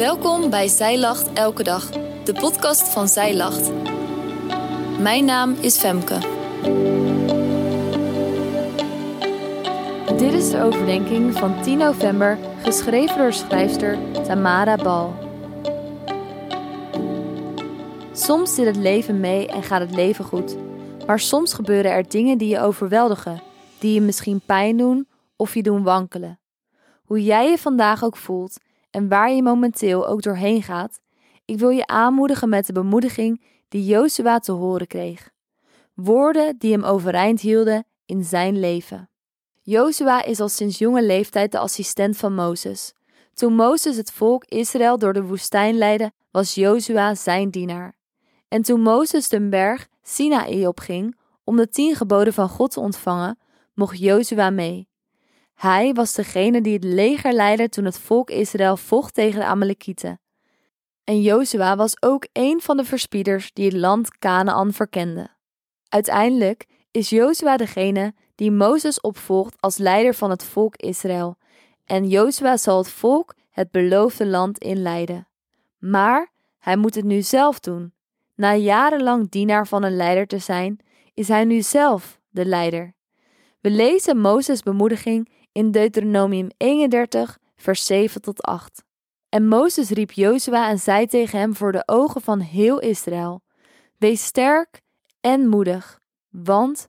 Welkom bij Zij Lacht Elke Dag, de podcast van Zij Lacht. Mijn naam is Femke. Dit is de overdenking van 10 november, geschreven door schrijfster Tamara Bal. Soms zit het leven mee en gaat het leven goed. Maar soms gebeuren er dingen die je overweldigen, die je misschien pijn doen of je doen wankelen. Hoe jij je vandaag ook voelt en waar je momenteel ook doorheen gaat, ik wil je aanmoedigen met de bemoediging die Jozua te horen kreeg. Woorden die hem overeind hielden in zijn leven. Jozua is al sinds jonge leeftijd de assistent van Mozes. Toen Mozes het volk Israël door de woestijn leidde, was Jozua zijn dienaar. En toen Mozes de berg Sinaï opging om de tien geboden van God te ontvangen, mocht Jozua mee. Hij was degene die het leger leidde toen het volk Israël vocht tegen de Amalekieten. En Jozua was ook een van de verspieders die het land Canaan verkende. Uiteindelijk is Jozua degene die Mozes opvolgt als leider van het volk Israël. En Jozua zal het volk het beloofde land inleiden. Maar hij moet het nu zelf doen. Na jarenlang dienaar van een leider te zijn, is hij nu zelf de leider. We lezen Mozes' bemoediging in Deuteronomium 31, vers 7 tot 8. En Mozes riep Jozua en zei tegen hem voor de ogen van heel Israël: Wees sterk en moedig, want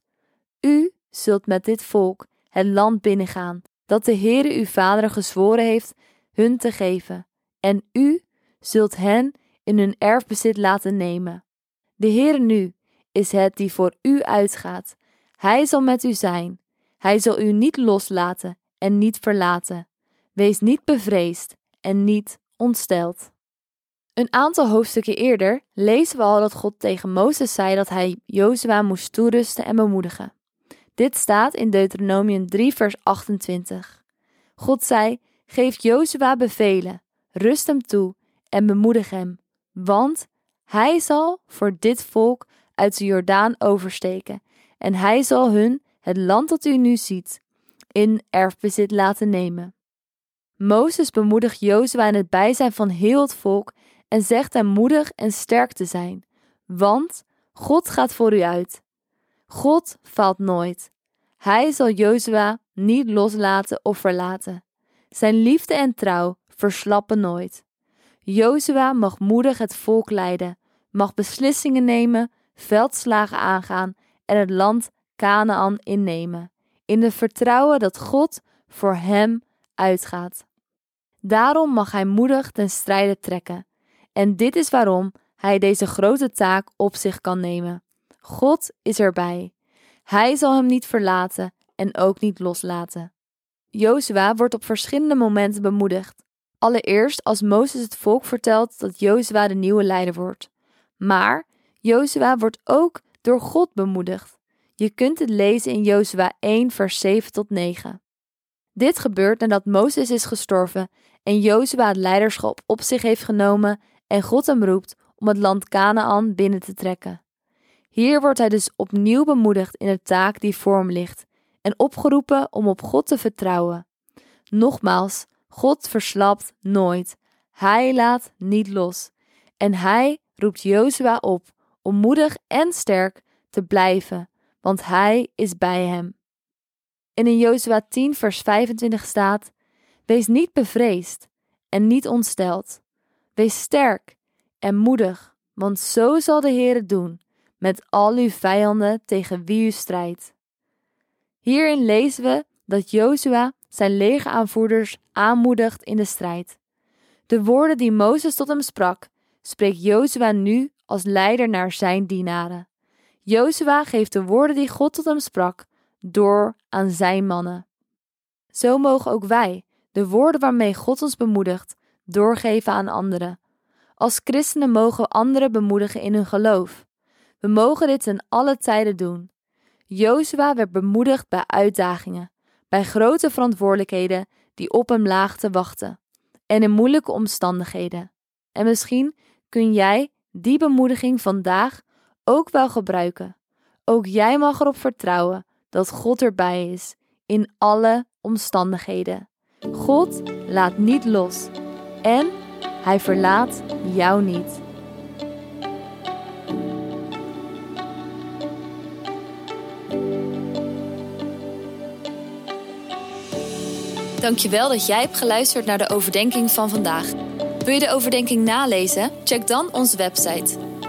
u zult met dit volk het land binnengaan, dat de Heere uw vader gezworen heeft hun te geven, en u zult hen in hun erfbezit laten nemen. De Heere nu is het die voor u uitgaat. Hij zal met u zijn. Hij zal u niet loslaten en niet verlaten. Wees niet bevreesd en niet ontsteld. Een aantal hoofdstukken eerder lezen we al dat God tegen Mozes zei dat hij Jozua moest toerusten en bemoedigen. Dit staat in Deuteronomium 3 vers 28. God zei, geef Jozua bevelen, rust hem toe en bemoedig hem, want hij zal voor dit volk uit de Jordaan oversteken en hij zal hun het land dat u nu ziet in erfbezit laten nemen. Mozes bemoedigt Jozua in het bijzijn van heel het volk en zegt hem moedig en sterk te zijn, want God gaat voor u uit. God faalt nooit. Hij zal Jozua niet loslaten of verlaten. Zijn liefde en trouw verslappen nooit. Jozua mag moedig het volk leiden, mag beslissingen nemen, veldslagen aangaan en het land Canaan innemen, in het vertrouwen dat God voor hem uitgaat. Daarom mag hij moedig ten strijde trekken. En dit is waarom hij deze grote taak op zich kan nemen. God is erbij. Hij zal hem niet verlaten en ook niet loslaten. Jozua wordt op verschillende momenten bemoedigd. Allereerst als Mozes het volk vertelt dat Jozua de nieuwe leider wordt. Maar Jozua wordt ook door God bemoedigd. Je kunt het lezen in Jozua 1 vers 7 tot 9. Dit gebeurt nadat Mozes is gestorven en Jozua het leiderschap op zich heeft genomen en God hem roept om het land Canaan binnen te trekken. Hier wordt hij dus opnieuw bemoedigd in de taak die voor hem ligt en opgeroepen om op God te vertrouwen. Nogmaals, God verslapt nooit. Hij laat niet los. En hij roept Jozua op om moedig en sterk te blijven, want hij is bij hem. En in Jozua 10 vers 25 staat: Wees niet bevreesd en niet ontsteld. Wees sterk en moedig, want zo zal de Heer doen met al uw vijanden tegen wie u strijdt. Hierin lezen we dat Jozua zijn legeraanvoerders aanmoedigt in de strijd. De woorden die Mozes tot hem sprak, spreekt Jozua nu als leider naar zijn dienaren. Jozua geeft de woorden die God tot hem sprak door aan zijn mannen. Zo mogen ook wij de woorden waarmee God ons bemoedigt doorgeven aan anderen. Als christenen mogen we anderen bemoedigen in hun geloof. We mogen dit in alle tijden doen. Jozua werd bemoedigd bij uitdagingen, bij grote verantwoordelijkheden die op hem laag te wachten en in moeilijke omstandigheden. En misschien kun jij die bemoediging vandaag ook wel gebruiken. Ook jij mag erop vertrouwen dat God erbij is in alle omstandigheden. God laat niet los en Hij verlaat jou niet. Dankjewel dat jij hebt geluisterd naar de overdenking van vandaag. Wil je de overdenking nalezen? Check dan onze website.